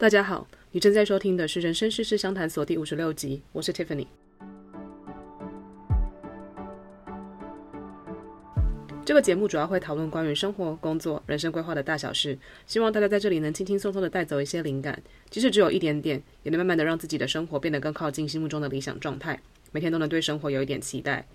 大家好，你正在收听的是《人生世事相谈所》第五十六集，我是 Tiffany。这个节目主要会讨论关于生活、工作、人生规划的大小事，希望大家在这里能轻轻松松的带走一些灵感，即使只有一点点，也能慢慢的让自己的生活变得更靠近心目中的理想状态，每天都能对生活有一点期待。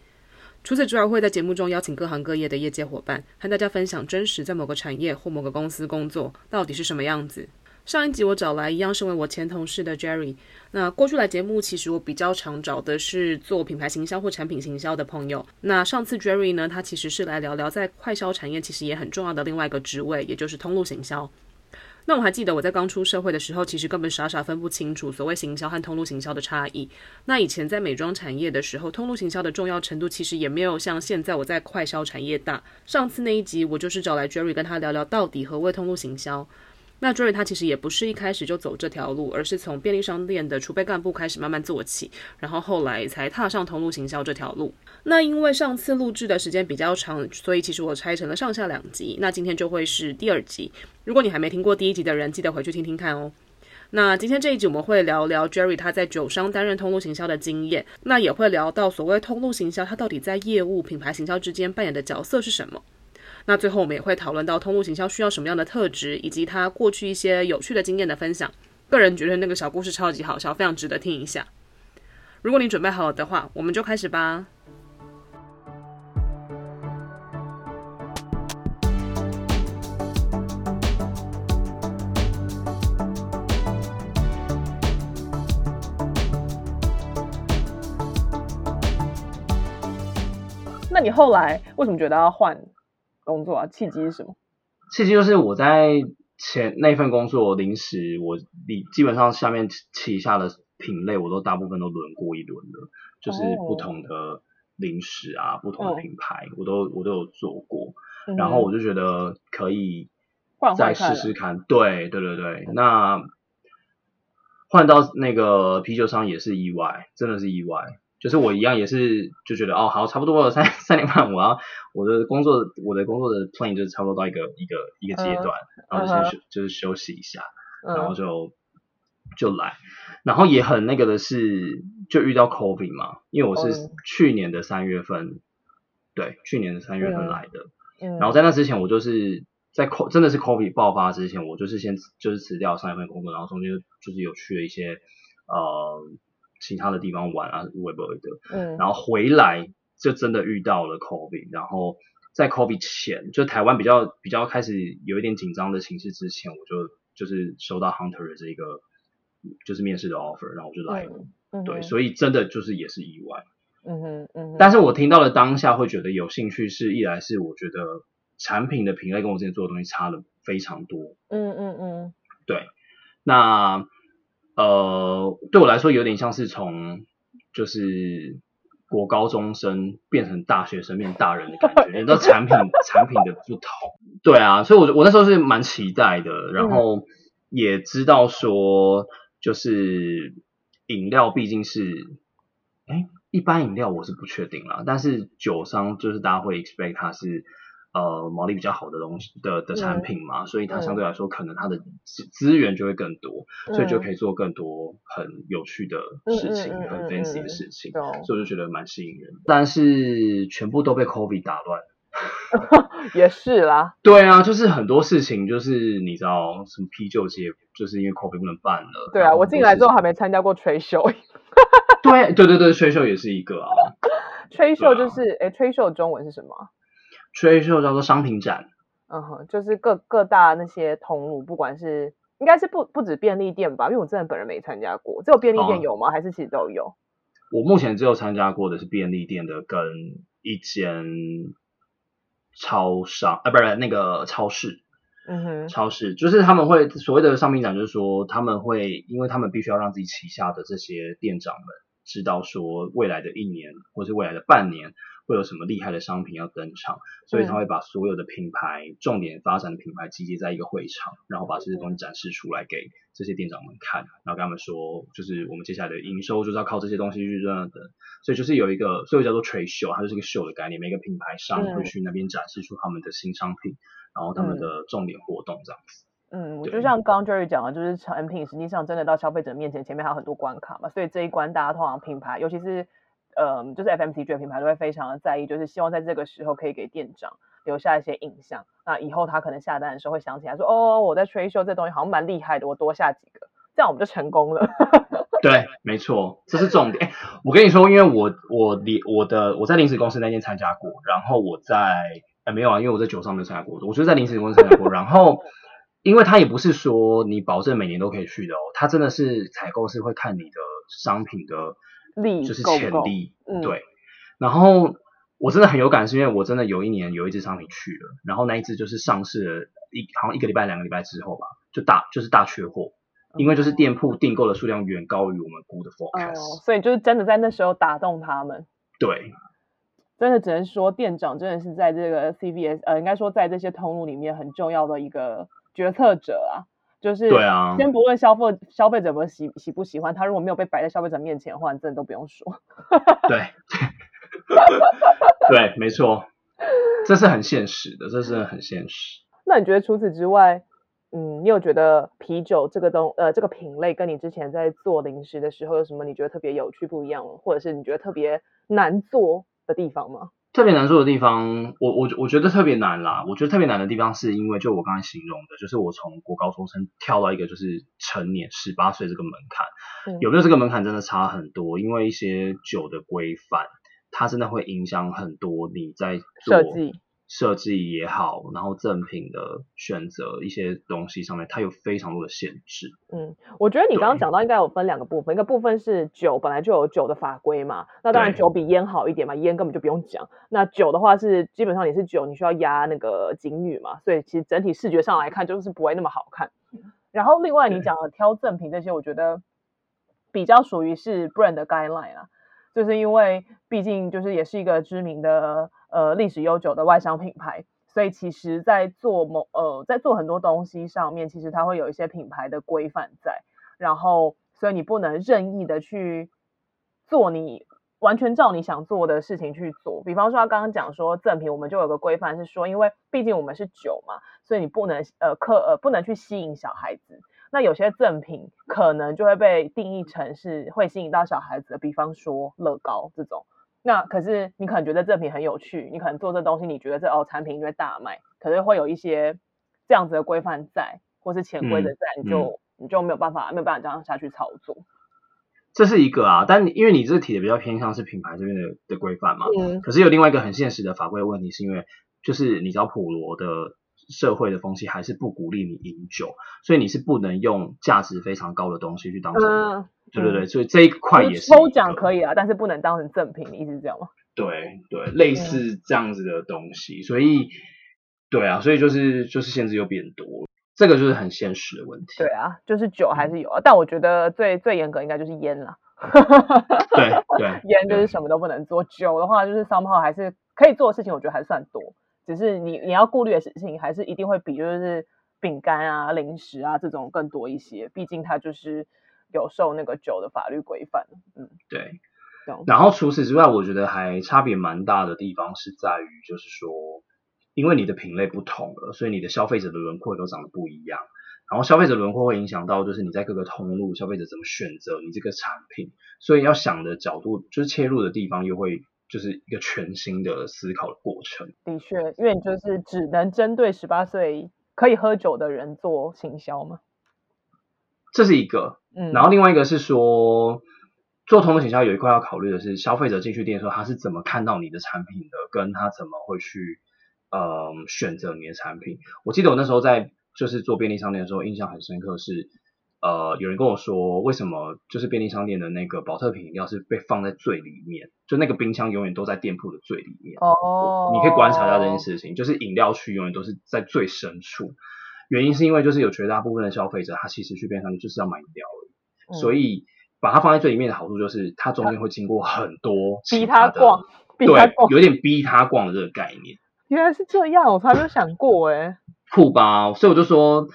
除此之外，会在节目中邀请各行各业的业界伙伴，和大家分享真实在某个产业或某个公司工作到底是什么样子。上一集我找来一样身为我前同事的 Jerry。那过去来节目，其实我比较常找的是做品牌行销或产品行销的朋友。那上次 Jerry 呢，他其实是来聊聊在快销产业其实也很重要的另外一个职位，也就是通路行销。那我还记得我在刚出社会的时候，其实根本傻傻分不清楚所谓行销和通路行销的差异。那以前在美妆产业的时候，通路行销的重要程度其实也没有像现在我在快销产业大。上次那一集，我就是找来 Jerry 跟他聊聊到底何谓通路行销。那 Jerry 他其实也不是一开始就走这条路，而是从便利商店的储备干部开始慢慢做起，然后后来才踏上通路行销这条路。那因为上次录制的时间比较长，所以其实我拆成了上下两集。那今天就会是第二集。如果你还没听过第一集的人，记得回去听听看哦。那今天这一集我们会聊聊 Jerry 他在酒商担任通路行销的经验，那也会聊到所谓通路行销，他到底在业务、品牌行销之间扮演的角色是什么。那最后我们也会讨论到通路行销需要什么样的特质，以及他过去一些有趣的经验的分享。个人觉得那个小故事超级好笑，非常值得听一下。如果你准备好了的话，我们就开始吧。那你后来为什么觉得要换？工作啊，契机是什么？契机就是我在前那份工作，临时我你基本上下面旗下的品类，我都大部分都轮过一轮了，就是不同的零食啊，哦、不同的品牌，我都我都有做过，嗯、然后我就觉得可以再试试看。换换对对对对，那换到那个啤酒商也是意外，真的是意外。就是我一样也是就觉得哦好差不多了三三点半我要我的工作我的工作的 plan 就是差不多到一个一个一个阶段，然后就先休就是休息一下，然后就就来，然后也很那个的是就遇到 COVID 嘛，因为我是去年的三月份，对去年的三月份来的，然后在那之前我就是在 CO 真的是 COVID 爆发之前，我就是先就是辞掉上一份工作，然后中间就是有去了一些呃。其他的地方玩啊，微博的，嗯，然后回来就真的遇到了 COVID，然后在 COVID 前，就台湾比较比较开始有一点紧张的形势之前，我就就是收到 Hunter 的这个就是面试的 offer，然后我就来了，嗯嗯、对，所以真的就是也是意外，嗯哼，嗯哼，但是我听到了当下会觉得有兴趣，是一来是我觉得产品的品类跟我之前做的东西差了非常多，嗯嗯嗯，对，那。呃，对我来说有点像是从就是国高中生变成大学生变大人的感觉，你知道产品产品的不同，对啊，所以我我那时候是蛮期待的，然后也知道说就是饮料毕竟是，哎，一般饮料我是不确定啦，但是酒商就是大家会 expect 它是。呃，毛利比较好的东西的的产品嘛，嗯、所以它相对来说可能它的资资源就会更多，嗯、所以就可以做更多很有趣的事情，嗯、很 fancy 的事情，所以我就觉得蛮吸引人。但是全部都被 COVID 打乱，也是啦。对啊，就是很多事情，就是你知道什么啤酒节，就是因为 COVID 不能办了。对啊，我进来之后还没参加过 trade show。对对对对，trade show 也是一个啊。trade show 就是，哎、啊，trade show 中文是什么？trade show 叫做商品展，嗯哼，就是各各大那些通路，不管是应该是不不止便利店吧，因为我真的本人没参加过，只有便利店有吗？哦、还是其实都有？我目前只有参加过的是便利店的，跟一间超商啊，不是那个超市，嗯哼，超市就是他们会所谓的商品展，就是说他们会，因为他们必须要让自己旗下的这些店长们知道说未来的一年或是未来的半年。会有什么厉害的商品要登场，所以他会把所有的品牌、嗯、重点发展的品牌集结在一个会场，然后把这些东西展示出来给这些店长们看，然后跟他们说，就是我们接下来的营收就是要靠这些东西去赚的。所以就是有一个，所以叫做 trade show，它就是一个秀的概念，每个品牌商会去那边展示出他们的新商品，然后他们的重点活动这样子。嗯，我就像刚 Jerry 讲的，就是产品实际上真的到消费者面前，前面还有很多关卡嘛，所以这一关大家通常品牌，尤其是呃，就是 FMCG 的品牌都会非常的在意，就是希望在这个时候可以给店长留下一些印象，那以后他可能下单的时候会想起来说，哦，我在 Trade Show 这东西好像蛮厉害的，我多下几个，这样我们就成功了。对，没错，这是重点。我跟你说，因为我我离我的我在零食公司那间参加过，然后我在呃没有啊，因为我在酒上没有参加过，我就在零食公司参加过，然后。因为他也不是说你保证每年都可以去的哦，他真的是采购是会看你的商品的力，就是潜力，够够嗯、对。然后我真的很有感，是因为我真的有一年有一只商品去了，然后那一只就是上市了一好像一个礼拜两个礼拜之后吧，就大就是大缺货，因为就是店铺订购的数量远高于我们估的 forecast，哦，所以就是真的在那时候打动他们。对，真的只能说店长真的是在这个 CVS 呃，应该说在这些通路里面很重要的一个。决策者啊，就是对啊，先不问消费消费者们喜喜不喜欢他，如果没有被摆在消费者面前的话，你真的都不用说。对，对，没错，这是很现实的，这是很现实。那你觉得除此之外，嗯，你有觉得啤酒这个东呃这个品类跟你之前在做零食的时候有什么你觉得特别有趣不一样，或者是你觉得特别难做的地方吗？特别难做的地方，我我我觉得特别难啦。我觉得特别难的地方是因为，就我刚才形容的，就是我从国高中生跳到一个就是成年十八岁这个门槛，有没有这个门槛真的差很多。因为一些酒的规范，它真的会影响很多你在做设计。设计也好，然后赠品的选择一些东西上面，它有非常多的限制。嗯，我觉得你刚刚讲到应该有分两个部分，一个部分是酒本来就有酒的法规嘛，那当然酒比烟好一点嘛，烟根本就不用讲。那酒的话是基本上你是酒，你需要压那个警语嘛，所以其实整体视觉上来看就是不会那么好看。然后另外你讲的挑赠品这些，我觉得比较属于是 brand 的 guideline 啊，就是因为毕竟就是也是一个知名的。呃，历史悠久的外商品牌，所以其实，在做某呃，在做很多东西上面，其实它会有一些品牌的规范在，然后，所以你不能任意的去做你完全照你想做的事情去做。比方说，刚刚讲说赠品，我们就有个规范是说，因为毕竟我们是酒嘛，所以你不能呃客呃不能去吸引小孩子。那有些赠品可能就会被定义成是会吸引到小孩子的，比方说乐高这种。那可是你可能觉得这品很有趣，你可能做这东西，你觉得这哦产品因为大卖，可是会有一些这样子的规范在，或是潜规则在，嗯、你就、嗯、你就没有办法没有办法这样下去操作。这是一个啊，但因为你这个题的比较偏向是品牌这边的的规范嘛，嗯，可是有另外一个很现实的法规的问题，是因为就是你知道普罗的社会的风气还是不鼓励你饮酒，所以你是不能用价值非常高的东西去当成。嗯对对对，所以这一块也是抽奖可以啊，但是不能当成赠品，你意思是这样吗？对对，类似这样子的东西，嗯、所以对啊，所以就是就是限制又变多，这个就是很现实的问题。对啊，就是酒还是有啊，但我觉得最最严格应该就是烟了。对对，烟就是什么都不能做，酒的话就是 somehow 还是可以做的事情，我觉得还算多，只是你你要顾虑的事情还是一定会比就是饼干啊、零食啊这种更多一些，毕竟它就是。有受那个酒的法律规范，嗯，对。然后除此之外，我觉得还差别蛮大的地方是在于，就是说，因为你的品类不同了，所以你的消费者的轮廓都长得不一样。然后消费者轮廓会影响到，就是你在各个通路，消费者怎么选择你这个产品，所以要想的角度，就是切入的地方，又会就是一个全新的思考的过程。的确，因为你就是只能针对十八岁可以喝酒的人做行销嘛。这是一个。嗯，然后另外一个是说，做通路行销有一块要考虑的是，消费者进去店的时候，他是怎么看到你的产品的，跟他怎么会去呃选择你的产品。我记得我那时候在就是做便利商店的时候，印象很深刻是，呃，有人跟我说，为什么就是便利商店的那个保特瓶饮料是被放在最里面，就那个冰箱永远都在店铺的最里面。哦，你可以观察一下这件事情，就是饮料区永远都是在最深处。原因是因为就是有绝大部分的消费者，他其实去便利商店就是要买饮料而已，嗯，所以把它放在最里面的好处就是，它中间会经过很多逼他逛，逼他逛，对，有点逼他逛的这个概念。原来是这样，我从来没有想过哎。酷吧，所以我就说，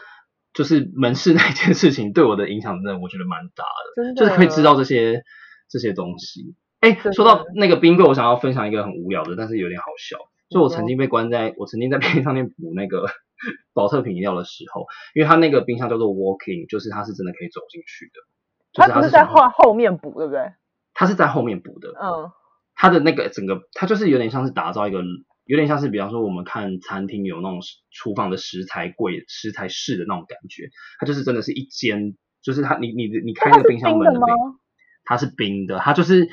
就是门市那件事情对我的影响真的，我觉得蛮大的，真的，就是可以知道这些这些东西。哎，说到那个冰柜，我想要分享一个很无聊的，但是有点好笑。就我曾经被关在，我曾经在便利商店补那个。宝特瓶饮料的时候，因为它那个冰箱叫做 walking，就是它是真的可以走进去的。就是、它不是在后后面补，对不对？它是在后面补的。嗯。它的那个整个，它就是有点像是打造一个，有点像是比方说我们看餐厅有那种厨房的食材柜、食材室的那种感觉。它就是真的是一间，就是它你你你开那个冰箱门的，它是冰的，它就是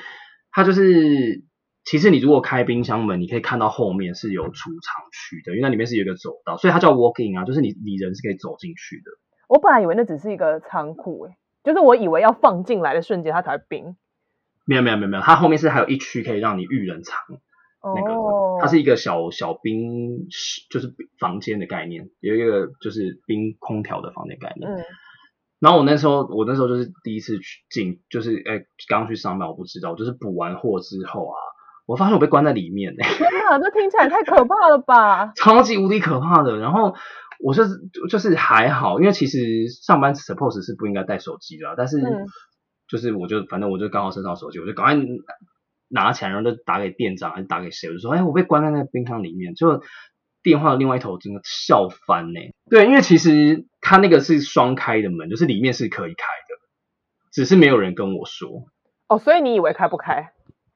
它就是。其实你如果开冰箱门，你可以看到后面是有储藏区的，因为那里面是有一个走道，所以它叫 walking 啊，就是你你人是可以走进去的。我本来以为那只是一个仓库，诶，就是我以为要放进来的瞬间它才会冰。没有没有没有没有，它后面是还有一区可以让你遇人藏那个，oh. 它是一个小小冰室，就是房间的概念，有一个就是冰空调的房间概念。嗯。然后我那时候我那时候就是第一次去进，就是哎刚去上班，我不知道，就是补完货之后啊。我发现我被关在里面哎！天哪，这听起来太可怕了吧！超级无敌可怕的。然后我就是就是还好，因为其实上班 suppose 是不应该带手机的，但是就是我就反正我就刚好身上手机，我就赶快拿起来，然后就打给店长还是打给谁，我就说哎，我被关在那个冰箱里面。就电话的另外一头真的笑翻呢。对，因为其实它那个是双开的门，就是里面是可以开的，只是没有人跟我说。哦，所以你以为开不开？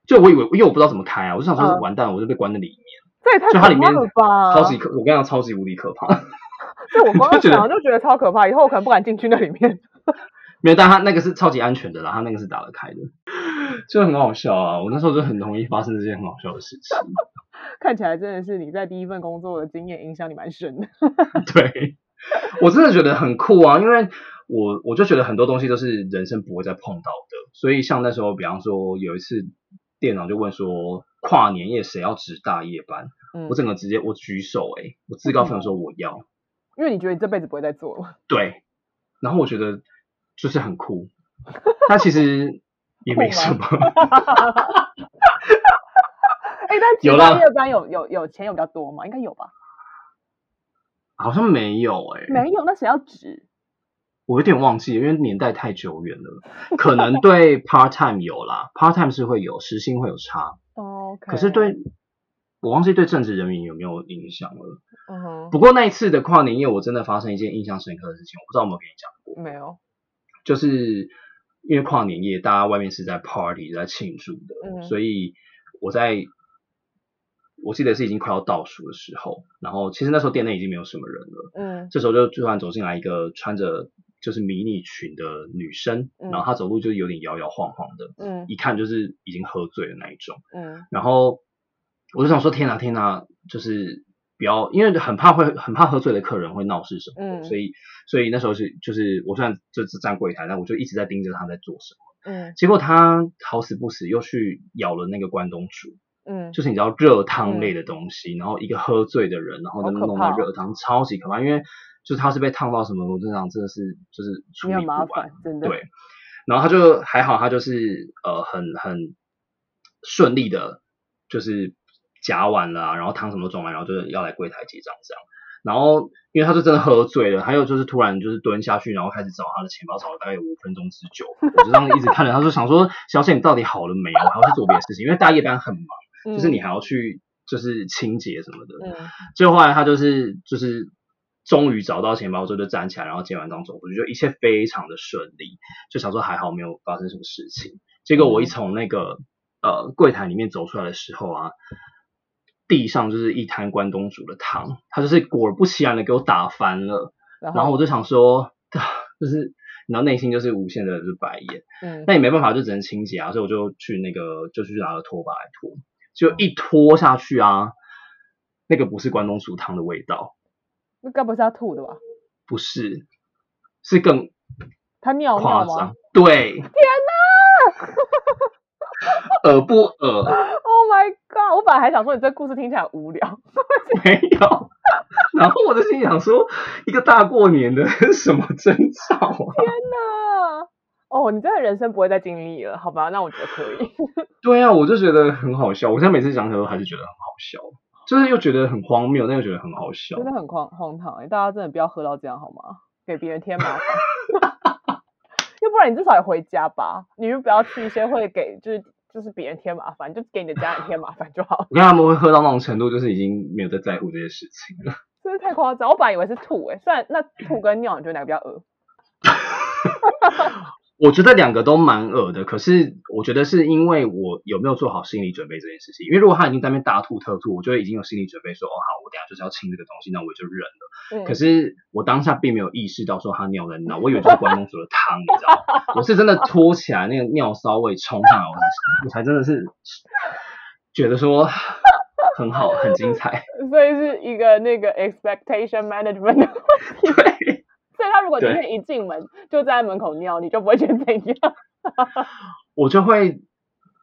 就我以为，因为我不知道怎么开啊，我就想说完蛋了，我就被关在里面。这也太可怕了吧！就它里面超级可，我跟你讲超级无敌可怕。就我刚刚讲就觉得超可怕，以后我可能不敢进去那里面。没有，但它那个是超级安全的啦，它那个是打得开的，就很好笑啊！我那时候就很容易发生这件很好笑的事情。看起来真的是你在第一份工作的经验影响你蛮深的。对，我真的觉得很酷啊，因为我我就觉得很多东西都是人生不会再碰到的，所以像那时候，比方说有一次。店长就问说：“跨年夜谁要值大夜班？”嗯、我整个直接我举手、欸，哎，我自告奋勇说我要，因为你觉得你这辈子不会再做了。对，然后我觉得就是很酷，他其实 也没什么。哎、欸，但值大夜班有有有钱有比较多吗？应该有吧？好像没有、欸，哎，没有，那谁要值？我有点忘记，因为年代太久远了。可能对 part time 有啦，part time 是会有时薪会有差。哦，okay. 可是对，我忘记对正职人员有没有影响了。嗯哼。不过那一次的跨年夜，我真的发生一件印象深刻的事情，我不知道有没有跟你讲过。没有。就是因为跨年夜，大家外面是在 party，在庆祝的，嗯，所以我在，我记得是已经快要倒数的时候，然后其实那时候店内已经没有什么人了。嗯。这时候就突然走进来一个穿着。就是迷你裙的女生，然后她走路就有点摇摇晃晃的，嗯，一看就是已经喝醉的那一种，嗯，然后我就想说天哪天哪，就是不要，因为很怕会很怕喝醉的客人会闹事什么的，嗯，所以所以那时候是就是我虽然就是站柜台，但我就一直在盯着她在做什么，嗯，结果她好死不死又去咬了那个关东煮，嗯，就是你知道热汤类的东西，然后一个喝醉的人，然后就弄那热汤，超级可怕，因为。就是他是被烫到什么，我正常真的是就是处理不完，真的。对，然后他就还好，他就是呃很很顺利的，就是夹完了，然后汤什么都装完，然后就是要来柜台结账这样。然后因为他是真的喝醉了，还有就是突然就是蹲下去，然后开始找他的钱包，找了大概有五分钟之久。我就这样一直看着，他就想说：“小姐，你到底好了没有？我还要去做别的事情，因为大夜班很忙，就是你还要去就是清洁什么的。”嗯。最后后来他就是就是。终于找到钱包之后就站起来，然后结完账走出去，就一切非常的顺利。就想说还好没有发生什么事情。结果我一从那个呃柜台里面走出来的时候啊，地上就是一滩关东煮的汤，他就是果不其然的给我打翻了。然后，我就想说，就是然后内心就是无限的就是白眼。嗯。那也没办法，就只能清洁啊，所以我就去那个就去拿个拖把来拖，就一拖下去啊，那个不是关东煮汤的味道。那该不是要吐的吧？不是，是更他尿尿吗？对。天哪！恶不恶？Oh my god！我本来还想说你这故事听起来很无聊。没有。然后我就心想说，一个大过年的什么征兆啊？天哪！哦，你真的人生不会再经历了，好吧？那我觉得可以。对啊，我就觉得很好笑。我现在每次讲起来都还是觉得很好笑。就是又觉得很荒谬，但又觉得很好笑，真的很荒荒唐哎！大家真的不要喝到这样好吗？给别人添麻烦，要不然你至少也回家吧。你就不要去一些会给就是就是别人添麻烦，就给你的家人添麻烦就好。你看他们会喝到那种程度，就是已经没有在在乎这些事情了。真太夸张，我本来以为是吐诶、欸，虽然那吐跟尿，你觉得哪个比较恶？我觉得两个都蛮恶的，可是我觉得是因为我有没有做好心理准备这件事情。因为如果他已经在那边大吐特吐，我就已经有心理准备说，哦好，我等下就是要清这个东西，那我就忍了。嗯、可是我当下并没有意识到说他尿在哪，我以为就是关公煮的汤，你知道吗？我是真的拖起来那个尿骚味冲上来，我才我才真的是觉得说很好，很精彩。所以是一个那个 expectation management 的问题。他如果今天一进门就在门口尿，你就不会觉得怎样？我就会，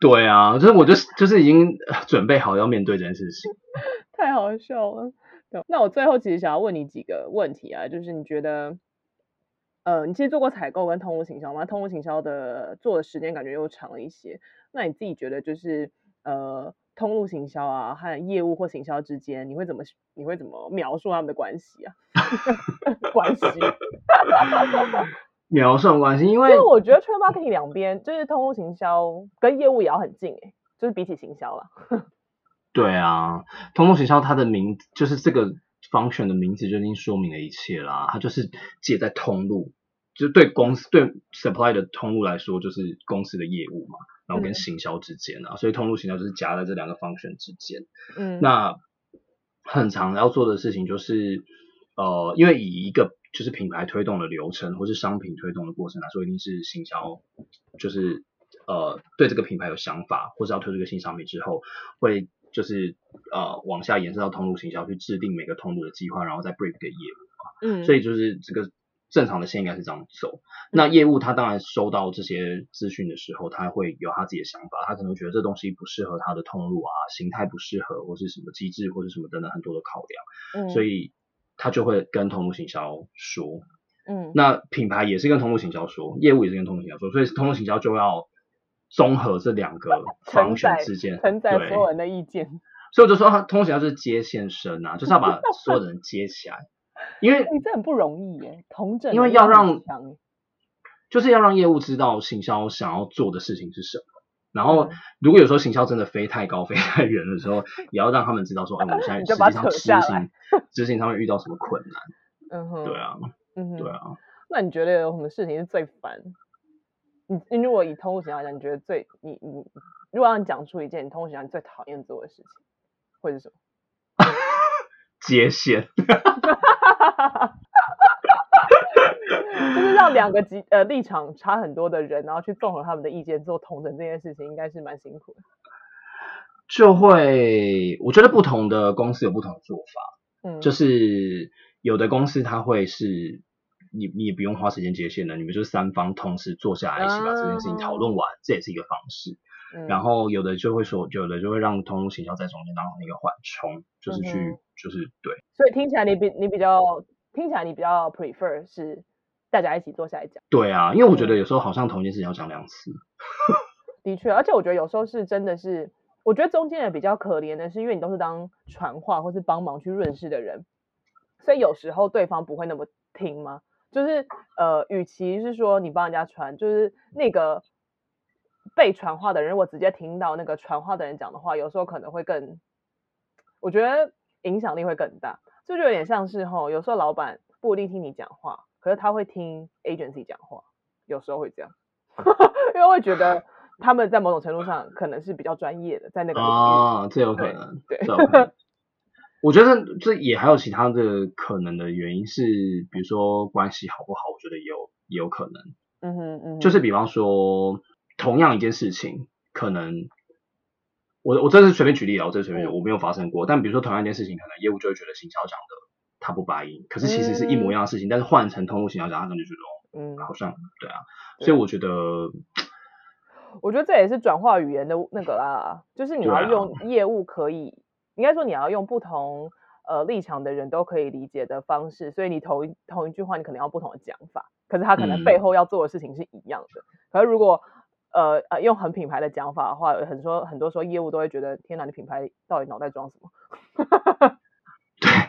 对啊，就是我就就是已经准备好要面对这件事情。太好笑了。那我最后其实想要问你几个问题啊，就是你觉得，呃，你其实做过采购跟通路行销吗？通路行销的做的时间感觉又长了一些。那你自己觉得就是呃。通路行销啊，和业务或行销之间，你会怎么你会怎么描述他们的关系啊？关系 描述关系，因为因为我觉得 trade marketing 两边就是通路行销跟业务也要很近诶、欸，就是比起行销了。对啊，通路行销它的名就是这个 function 的名字就已经说明了一切啦，它就是介在通路，就是对公司对 supply 的通路来说，就是公司的业务嘛。然后跟行销之间啊，嗯、所以通路行销就是夹在这两个 function 之间。嗯，那很常要做的事情就是，呃，因为以一个就是品牌推动的流程，或是商品推动的过程来说，一定是行销，就是呃对这个品牌有想法，或是要推出一个新商品之后，会就是呃往下延伸到通路行销去制定每个通路的计划，然后再 break 给业务嘛。嗯，所以就是这个。正常的线应该是这样走。那业务他当然收到这些资讯的时候，他会有他自己的想法，他可能觉得这东西不适合他的通路啊，形态不适合，或是什么机制，或是什么等等很多的考量。嗯。所以他就会跟通路行销说。嗯。那品牌也是跟通路行销说，业务也是跟通路行销说，所以通路行销就要综合这两个 方选之间，承载所有人的意见。所以我就说，他通路行销就是接线生啊，就是要把 所有的人接起来。因为你这很不容易耶，同整。因为要让，就是要让业务知道行销想要做的事情是什么。然后，如果有时候行销真的飞太高、飞太远的时候，也要让他们知道说，哎，我们现在 实际上执行执行上面遇到什么困难。嗯哼，对啊，嗯哼，对啊。那你觉得有什么事情是最烦？你你如果以通路行销来讲，你觉得最你你如果让你讲出一件你通路行销你最讨厌做的事情，会是什么？接线，就是让两个极呃立场差很多的人，然后去综合他们的意见做同等这件事情，应该是蛮辛苦的。就会，我觉得不同的公司有不同的做法。嗯，就是有的公司它会是，你你也不用花时间接线的，你们就是三方同时坐下来一起把这件事情讨论完，啊、这也是一个方式。嗯、然后有的就会说，有的就会让通路行销在中间当一个缓冲，就是去，嗯、就是对。所以听起来你比你比较听起来你比较 prefer 是大家一起坐下来讲。对啊，因为我觉得有时候好像同一件事情要讲两次。的确，而且我觉得有时候是真的是，我觉得中间人比较可怜的是，因为你都是当传话或是帮忙去润饰的人，所以有时候对方不会那么听吗？就是呃，与其是说你帮人家传，就是那个。被传话的人，如果直接听到那个传话的人讲的话，有时候可能会更，我觉得影响力会更大。这就有点像是吼，有时候老板不一定听你讲话，可是他会听 agency 讲话，有时候会这样，因为会觉得他们在某种程度上可能是比较专业的，在那个啊，这有可能，对，对我觉得这也还有其他的可能的原因是，比如说关系好不好，我觉得也有也有可能，嗯哼嗯哼，就是比方说。同样一件事情，可能我我这是随便举例啊，我这是随便举，我没有发生过。但比如说同样一件事情，可能业务就会觉得行销讲的他不白音，可是其实是一模一样的事情，嗯、但是换成通路行销讲，他可能就觉得嗯，好像对啊。所以我觉得，我觉得这也是转化语言的那个啦，就是你要用业务可以，啊、应该说你要用不同呃立场的人都可以理解的方式，所以你同一同一句话，你可能要不同的讲法，可是他可能背后要做的事情是一样的。嗯、可是如果呃呃，用很品牌的讲法的话，很多很多时候业务都会觉得，天哪，你品牌到底脑袋装什么？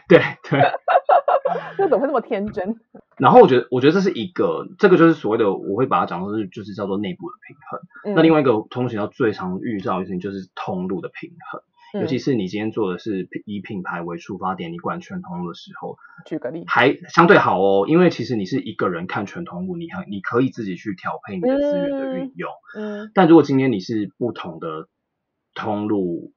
对 对对，这 怎么会这么天真？然后我觉得，我觉得这是一个，这个就是所谓的，我会把它讲成是，就是叫做内部的平衡。嗯、那另外一个通行要最常遇到的事情就是通路的平衡，嗯，尤其是你今天做的是以品牌为出发点，你管全通路的时候，举个例，还相对好哦，因为其实你是一个人看全通路，你很你可以自己去调配你的资源的运用，嗯，嗯，但如果今天你是不同的通路，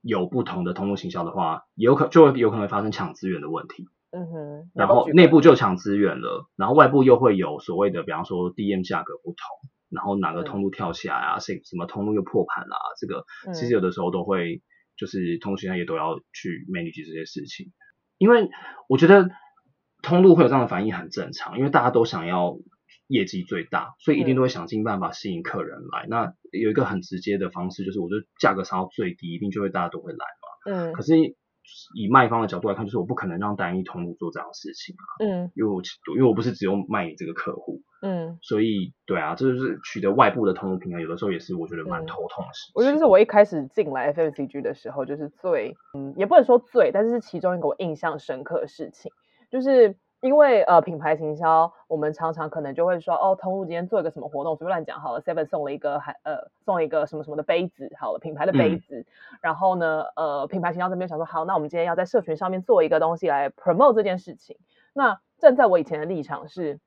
有不同的通路行销的话，有可就有可能会发生抢资源的问题。嗯哼，然后内部就抢资源了，然后外部又会有所谓的，比方说 DM 价格不同，然后哪个通路跳起来啊，谁、嗯、什么通路又破盘啦、啊，这个其实有的时候都会，就是通讯商也都要去 manage 这些事情，因为我觉得通路会有这样的反应很正常，因为大家都想要业绩最大，所以一定都会想尽办法吸引客人来。嗯、那有一个很直接的方式，就是我觉得价格上到最低，一定就会大家都会来嘛。嗯，可是。以卖方的角度来看，就是我不可能让单一通路做这样的事情啊。嗯，因为我因为我不是只有卖你这个客户。嗯，所以对啊，这就是取得外部的通路平台，有的时候也是我觉得蛮头痛的事情。我觉得这是我一开始进来 FMCG 的时候，就是最嗯，也不能说最，但是是其中一个我印象深刻的事情，就是。因为呃品牌行销，我们常常可能就会说哦，通路今天做一个什么活动，随便乱讲好了，Seven 送了一个还呃送了一个什么什么的杯子，好了，品牌的杯子，嗯、然后呢呃品牌行销这边想说好，那我们今天要在社群上面做一个东西来 promote 这件事情。那站在我以前的立场是，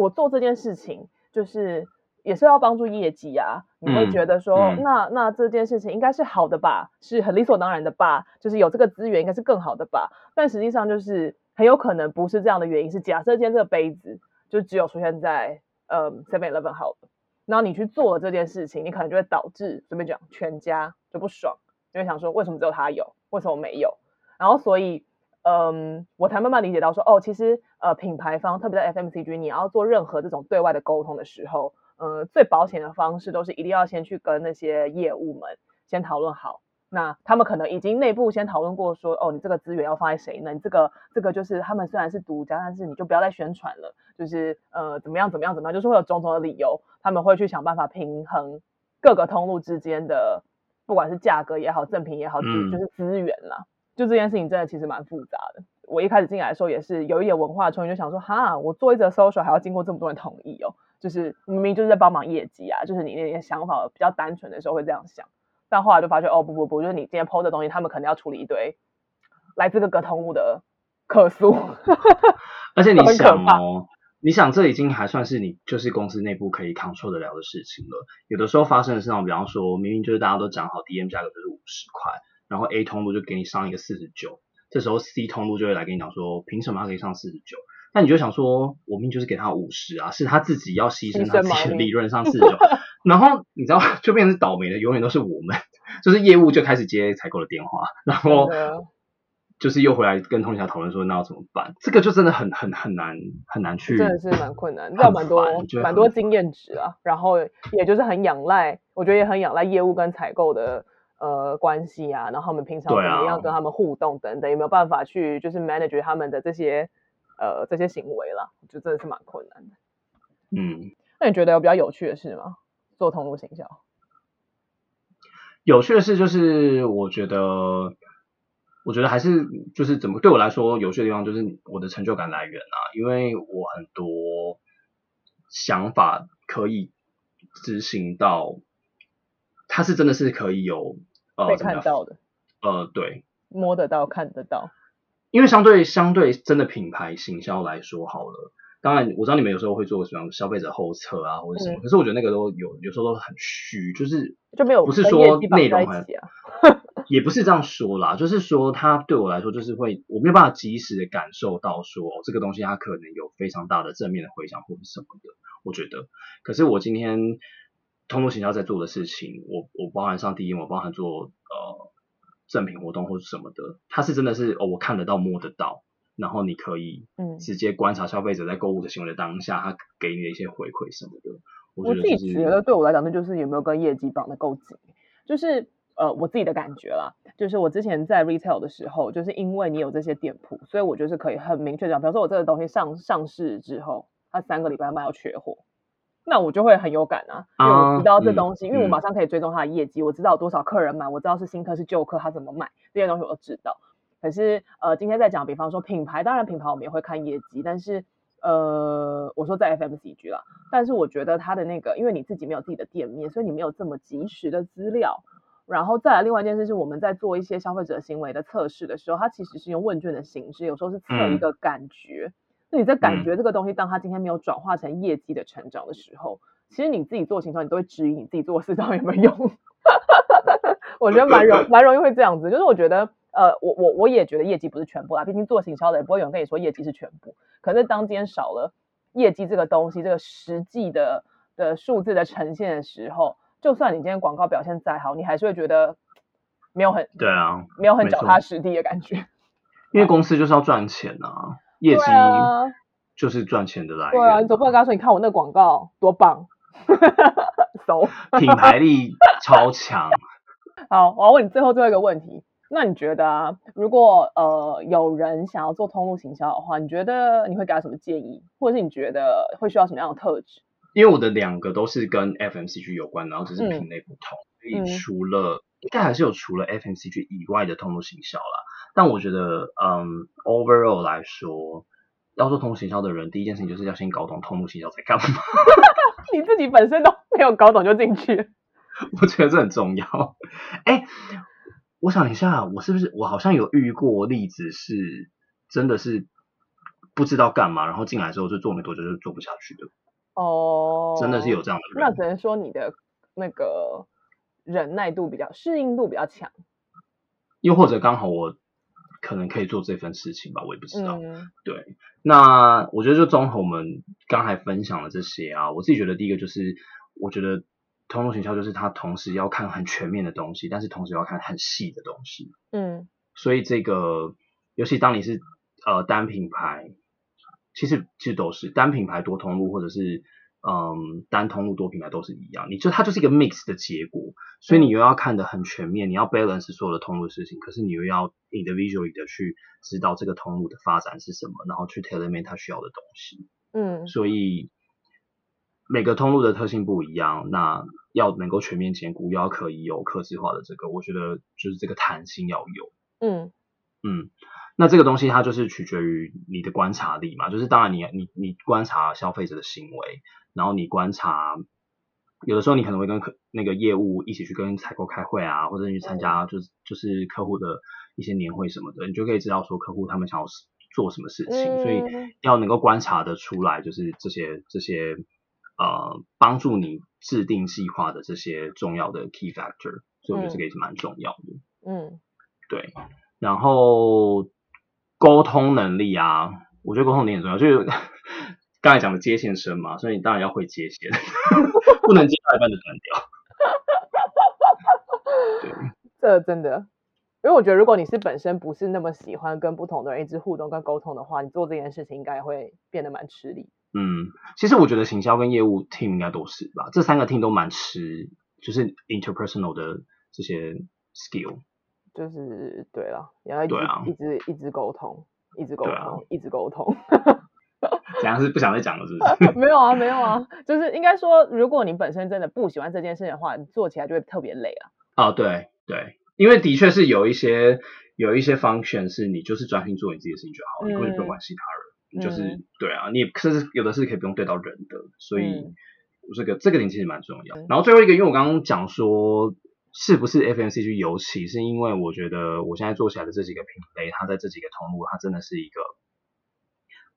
我做这件事情就是也是要帮助业绩啊，你会觉得说、嗯、那那这件事情应该是好的吧，是很理所当然的吧，就是有这个资源应该是更好的吧，但实际上就是。很有可能不是这样的原因，是假设今天这个杯子就只有出现在呃 Seven Eleven 好了，然后你去做了这件事情，你可能就会导致随便讲全家就不爽，因为想说为什么只有他有，为什么没有？然后所以嗯，我才慢慢理解到说哦，其实呃品牌方特别在 FMCG，你要做任何这种对外的沟通的时候，呃最保险的方式都是一定要先去跟那些业务们先讨论好。那他们可能已经内部先讨论过说，哦，你这个资源要放在谁呢？你这个这个就是他们虽然是独家，但是你就不要再宣传了，就是呃怎么样怎么样怎么样，就是会有种种的理由，他们会去想办法平衡各个通路之间的，不管是价格也好，赠品也好，资就是资源啦。就这件事情真的其实蛮复杂的。我一开始进来的时候也是有一点文化冲击，就想说哈，我做一则 social 还要经过这么多人同意哦，就是明明就是在帮忙业绩啊，就是你那些想法比较单纯的时候会这样想。但后来就发觉，哦不不不，就是你今天 PO 的东西，他们可能要处理一堆来自各个通路的客诉。而且你想哦，你想这已经还算是你就是公司内部可以 control 得了的事情了。有的时候发生的是那种，比方说明明就是大家都讲好 DM 价格就是五十块，然后 A 通路就给你上一个四十九，这时候 C 通路就会来跟你讲说，凭什么他可以上四十九？那你就想说，我明明就是给他五十啊，是他自己要牺牲他自己的利润上 四十九。然后你知道，就变成是倒霉的，永远都是我们，就是业务就开始接采购的电话，然后就是又回来跟通销讨论说那要怎么办？这个就真的很很很难很难去，真的是蛮困难，要蛮多蛮多经验值啊。然后也就是很仰赖，我觉得也很仰赖业务跟采购的呃关系啊。然后我们平常怎么样跟他们互动等等，有没有办法去就是 manage 他们的这些呃这些行为啦？就真的是蛮困难的。嗯，那你觉得有比较有趣的事吗？做通路行销，有趣的事就是，我觉得，我觉得还是就是怎么对我来说有趣的地方，就是我的成就感来源啊，因为我很多想法可以执行到，它是真的是可以有呃被看到的，呃对，摸得到看得到，因为相对相对真的品牌行销来说好了。当然，我知道你们有时候会做什么消费者后测啊，或者什么，嗯，可是我觉得那个都有，有时候都很虚，就是就没有不是说内容很，也不是这样说啦，就是说它对我来说就是会，我没有办法及时的感受到说这个东西它可能有非常大的正面的回响或者什么的，我觉得。可是我今天通路行销在做的事情，我我包含上第一我包含做呃赠品活动或者什么的，它是真的是哦，我看得到摸得到。然后你可以嗯直接观察消费者在购物的行为的当下，他给你的一些回馈什么的。我，我自己觉得对我来讲，那就是有没有跟业绩绑得够紧。就是呃，我自己的感觉啦，就是我之前在 retail 的时候，就是因为你有这些店铺，所以我就是可以很明确讲，比如说我这个东西上上市之后，它三个礼拜卖要缺货，那我就会很有感啊，因为我知道这东西，啊嗯、因为我马上可以追踪它的业绩，我知道有多少客人买，我知道是新客是旧客，他怎么买，这些东西我都知道。可是，呃，今天在讲，比方说品牌，当然品牌我们也会看业绩，但是，呃，我说在 FMCG 啦，但是我觉得它的那个，因为你自己没有自己的店面，所以你没有这么及时的资料，然后再来另外一件事是，我们在做一些消费者行为的测试的时候，它其实是用问卷的形式，有时候是测一个感觉。嗯、那你在感觉这个东西，当它今天没有转化成业绩的成长的时候，其实你自己做行销，你都会质疑你自己做的事到底有没有用。我觉得蛮容 蛮容易会这样子，就是我觉得，呃，我我我也觉得业绩不是全部啊，毕竟做行销的也不会有人跟你说业绩是全部。可是当今天少了业绩这个东西，这个实际的的数字的呈现的时候。就算你今天广告表现再好，你还是会觉得没有很对啊，没有很脚踏实地的感觉。因为公司就是要赚钱啊，业绩就是赚钱的来源。对啊，你总不能跟他说，你看我那个广告多棒，走，品牌力超强。好，我要问你最后最后一个问题，那你觉得啊，如果呃有人想要做通路行销的话，你觉得你会给他什么建议，或者是你觉得会需要什么样的特质？因为我的两个都是跟 FMCG 有关，然后只是品类不同，嗯、所以除了、嗯、应该还是有除了 FMCG 以外的通路行销啦。但我觉得，嗯，overall 来说，要做通路行销的人，第一件事情就是要先搞懂通路行销在干嘛。你自己本身都没有搞懂就进去，我觉得这很重要。哎，我想一下，我是不是我好像有遇过例子是真的是不知道干嘛，然后进来之后就做没多久就做不下去的。哦，真的是有这样的人，那只能说你的那个忍耐度比较，适应度比较强，又或者刚好我可能可以做这份事情吧，我也不知道。嗯、对，那我觉得就综合我们刚才分享的这些啊，我自己觉得第一个就是，我觉得通路行销就是它同时要看很全面的东西，但是同时要看很细的东西。嗯，所以这个，尤其当你是呃单品牌。其实其实都是单品牌多通路，或者是嗯单通路多品牌都是一样。你就它就是一个 mix 的结果，所以你又要看得很全面，你要 balance 所有的通路的事情，可是你又要 individually 的去知道这个通路的发展是什么，然后去 tailor made 它需要的东西。嗯，所以每个通路的特性不一样，那要能够全面兼顾，又要可以有客制化的这个，我觉得就是这个弹性要有。嗯嗯。那这个东西它就是取决于你的观察力嘛，就是当然你你你观察消费者的行为，然后你观察，有的时候你可能会跟客那个业务一起去跟采购开会啊，或者你去参加就是就是客户的一些年会什么的，你就可以知道说客户他们想要做什么事情，所以要能够观察得出来，就是这些这些呃帮助你制定计划的这些重要的 key factor，所以我觉得这个也是蛮重要的。嗯，对，然后。沟通能力啊，我觉得沟通能力很重要。就是 刚才讲的接线生嘛，所以你当然要会接线，不能接到一半就断掉。对，这真的，因为我觉得如果你是本身不是那么喜欢跟不同的人一直互动跟沟通的话，你做这件事情应该会变得蛮吃力。嗯，其实我觉得行销跟业务 team 应该都是吧，这三个 team 都蛮吃，就是 interpersonal 的这些 skill。就是对了，然后一直、啊、一直一直沟通，一直沟通，啊、一直沟通。怎样是不想再讲了，是不是？没有啊，没有啊，就是应该说，如果你本身真的不喜欢这件事情的话，你做起来就会特别累啊。哦，对对，因为的确是有一些有一些 function 是你就是专心做你自己的事情就好，嗯、你根本不用管其他人。你就是、嗯、对啊，你甚至有的是可以不用对到人的，所以这个、嗯、这个点其实蛮重要。然后最后一个，因为我刚刚讲说。是不是 FMCG 尤其是因为我觉得我现在做起来的这几个品类，它在这几个通路，它真的是一个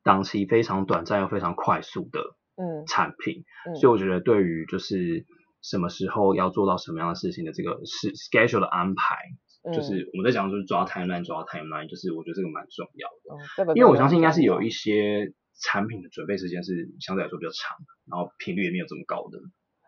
档期非常短暂又非常快速的嗯。产品，嗯。嗯、所以我觉得对于就是什么时候要做到什么样的事情的这个是 schedule 的安排，嗯、就是我们在讲就是抓 timeline 抓 timeline，就是我觉得这个蛮重要的，嗯这个、因为我相信应该是有一些产品的准备时间是相对来说比较长，然后频率也没有这么高的。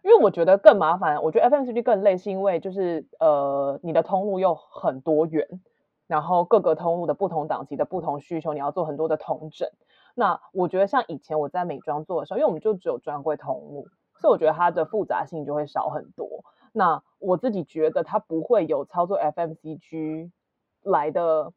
因为我觉得更麻烦，我觉得 FMCG 更累，是因为就是呃，你的通路又很多元，然后各个通路的不同档期的不同需求，你要做很多的统整。那我觉得像以前我在美妆做的时候，因为我们就只有专柜通路，所以我觉得它的复杂性就会少很多。那我自己觉得它不会有操作 FMCG 来的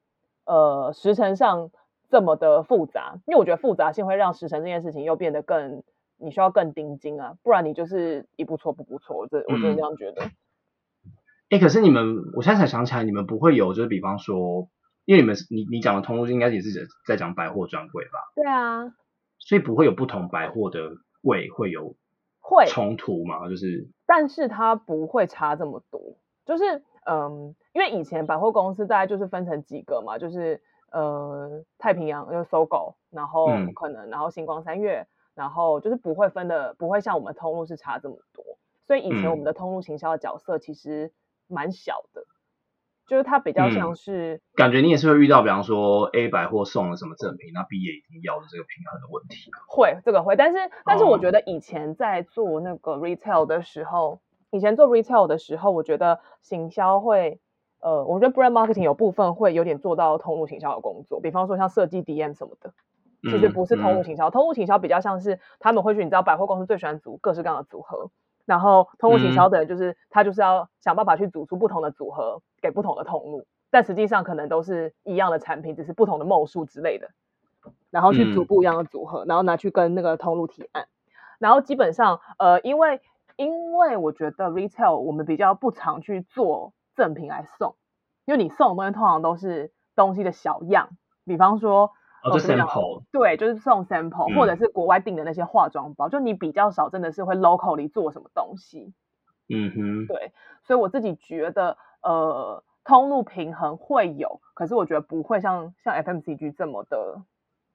呃时程上这么的复杂，因为我觉得复杂性会让时程这件事情又变得更。你需要更盯紧啊，不然你就是一步错步步错。我这我真的这样觉得。哎、嗯欸，可是你们，我现在才想起来，你们不会有，就是比方说，因为你们你你讲的通路应该也是在讲百货专柜吧？对啊。所以不会有不同百货的柜会有会冲突吗？就是，但是它不会差这么多。就是嗯，因为以前百货公司大概就是分成几个嘛，就是呃太平洋就是 SOGO，然后可能、嗯、然后星光三越，然后就是不会分的，不会像我们通路是差这么多，所以以前我们的通路行销的角色其实蛮小的。嗯就是它比较像是、嗯，感觉你也是会遇到，比方说 A 百货送了什么赠品，那 B 也一定要的这个平衡的问题。会，这个会，但是但是我觉得以前在做那个 retail 的时候，哦、以前做 retail 的时候，我觉得行销会，呃，我觉得 brand marketing 有部分会有点做到通路行销的工作，比方说像设计 DM 什么的，其实不是通路行销，嗯嗯、通路行销比较像是他们会去，你知道百货公司最喜欢组各式各样的组合。然后通路行销的人就是、嗯、他就是要想办法去组出不同的组合给不同的通路，但实际上可能都是一样的产品，只是不同的 ml 数之类的，然后去组不一样的组合，嗯、然后拿去跟那个通路提案。然后基本上呃，因为因为我觉得 retail 我们比较不常去做赠品来送，因为你送的东西通常都是东西的小样，比方说。哦，就 sample，对，就是送 sample，、嗯、或者是国外订的那些化妆包，就你比较少，真的是会 locally 做什么东西。嗯哼，对，所以我自己觉得，呃，通路平衡会有，可是我觉得不会像像 FMCG 这么的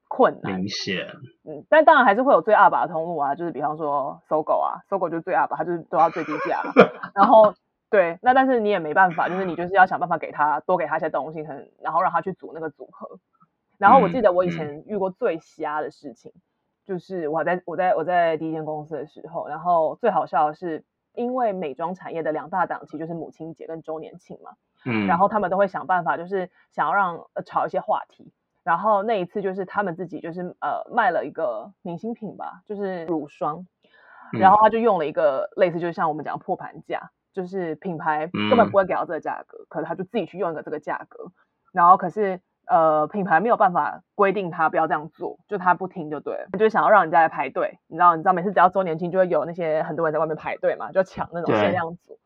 困难。明显，嗯，但当然还是会有最二把的通路啊，就是比方说 SOGO 啊，SOGO 就是最二把，它就是都要最低价。然后，对，那但是你也没办法，就是你就是要想办法给他多给他一些东西，然后让他去组那个组合。然后我记得我以前遇过最瞎的事情，就是我在我在我在第一间公司的时候，然后最好笑的是，因为美妆产业的两大档期就是母亲节跟周年庆嘛，嗯，然后他们都会想办法，就是想要让呃炒一些话题。然后那一次就是他们自己就是呃卖了一个明星品吧，就是乳霜，然后他就用了一个类似就是像我们讲破盘价，就是品牌根本不会给到这个价格，嗯、可是他就自己去用一个这个价格，然后可是。呃，品牌没有办法规定他不要这样做，就他不听就对了，就想要让人家来排队，你知道，你知道每次只要周年庆就会有那些很多人在外面排队嘛，就抢那种限量组。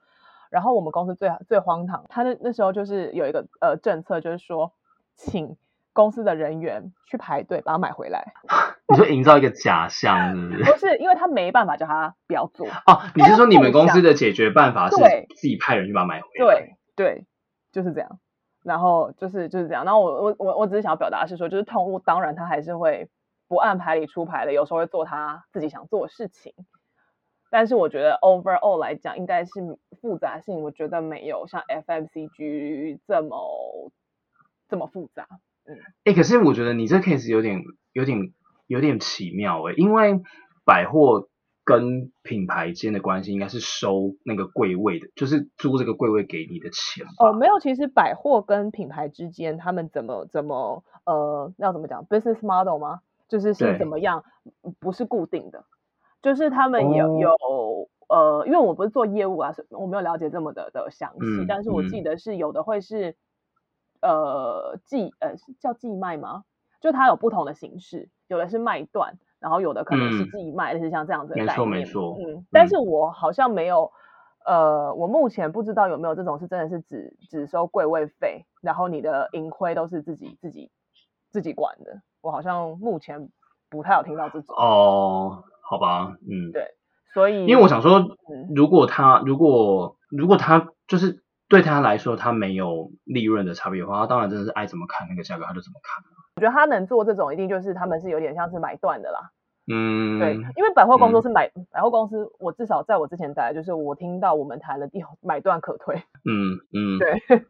然后我们公司最最荒唐，他那那时候就是有一个呃政策，就是说请公司的人员去排队把它买回来。你说营造一个假象是不是？不是，因为他没办法叫他不要做。哦，你是说你们公司的解决办法是自己派人去把它买回来？对对，就是这样。然后就是就是这样，然后我我我我只是想要表达是说，就是通路当然他还是会不按牌理出牌的，有时候会做他自己想做的事情。但是我觉得 overall 来讲，应该是复杂性，我觉得没有像 FMCG 这么这么复杂。嗯，哎、可是我觉得你这 case 有点有点有点奇妙哎，因为百货。跟品牌之间的关系应该是收那个柜位的，就是租这个柜位给你的钱。哦，没有，其实百货跟品牌之间，他们怎么怎么呃，要怎么讲 business model 吗？就是是怎么样，不是固定的，就是他们有有、哦、呃，因为我不是做业务啊，我没有了解这么的的详细，嗯、但是我记得是有的会是、嗯、呃寄呃叫寄卖吗？就它有不同的形式，有的是卖断。然后有的可能是自己卖，就、嗯、是像这样子的概念。没错没错。嗯，但是我好像没有，呃，我目前不知道有没有这种是真的是只只收柜位费，然后你的盈亏都是自己自己自己管的。我好像目前不太有听到这种。哦，好吧，嗯，对，所以因为我想说，如果他如果如果他就是对他来说他没有利润的差别的话，他当然真的是爱怎么看那个价格他就怎么看。我觉得他能做这种，一定就是他们是有点像是买断的啦。嗯，对，因为百货公司是买、嗯、百货公司，我至少在我之前待，就是我听到我们谈了有买断可退。嗯嗯，嗯 对，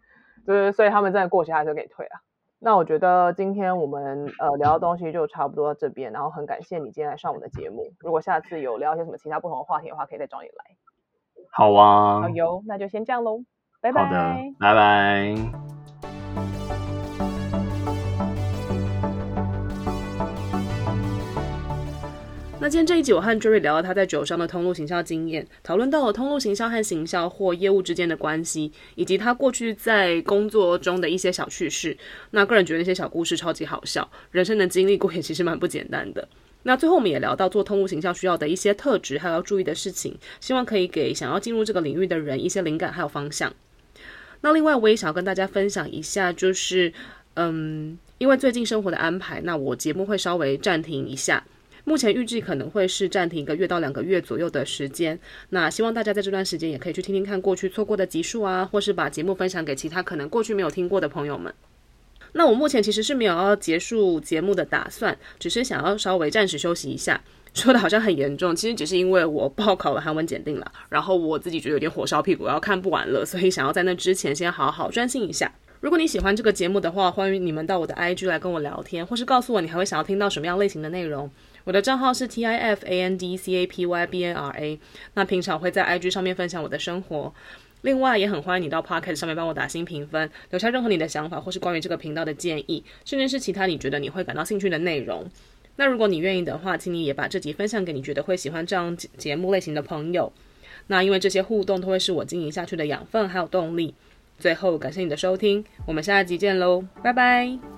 就是所以他们真的过期还是给退啊。那我觉得今天我们呃聊的东西就差不多到这边，然后很感谢你今天来上我们的节目。如果下次有聊一些什么其他不同的话题的话，可以再找你来。好啊，好哟，那就先这样喽，拜拜。好的，拜拜。今天这一集，我和 Jerry 聊了他在酒商的通路行销经验，讨论到了通路行销和行销或业务之间的关系，以及他过去在工作中的一些小趣事。那个人觉得那些小故事超级好笑，人生的经历过也其实蛮不简单的。那最后我们也聊到做通路行销需要的一些特质，还有要注意的事情，希望可以给想要进入这个领域的人一些灵感还有方向。那另外我也想要跟大家分享一下，就是嗯，因为最近生活的安排，那我节目会稍微暂停一下。目前预计可能会是暂停一个月到两个月左右的时间。那希望大家在这段时间也可以去听听看过去错过的集数啊，或是把节目分享给其他可能过去没有听过的朋友们。那我目前其实是没有要结束节目的打算，只是想要稍微暂时休息一下。说的好像很严重，其实只是因为我报考了韩文检定了，然后我自己觉得有点火烧屁股，要看不完了，所以想要在那之前先好好专心一下。如果你喜欢这个节目的话，欢迎你们到我的 IG 来跟我聊天，或是告诉我你还会想要听到什么样类型的内容。我的账号是 T I F A N D C A P Y B N R A，那平常会在 IG 上面分享我的生活。另外，也很欢迎你到 Podcast 上面帮我打新评分，留下任何你的想法或是关于这个频道的建议，甚至是其他你觉得你会感到兴趣的内容。那如果你愿意的话，请你也把这集分享给你觉得会喜欢这样节目类型的朋友。那因为这些互动都会是我经营下去的养分还有动力。最后，感谢你的收听，我们下一集见喽，拜拜。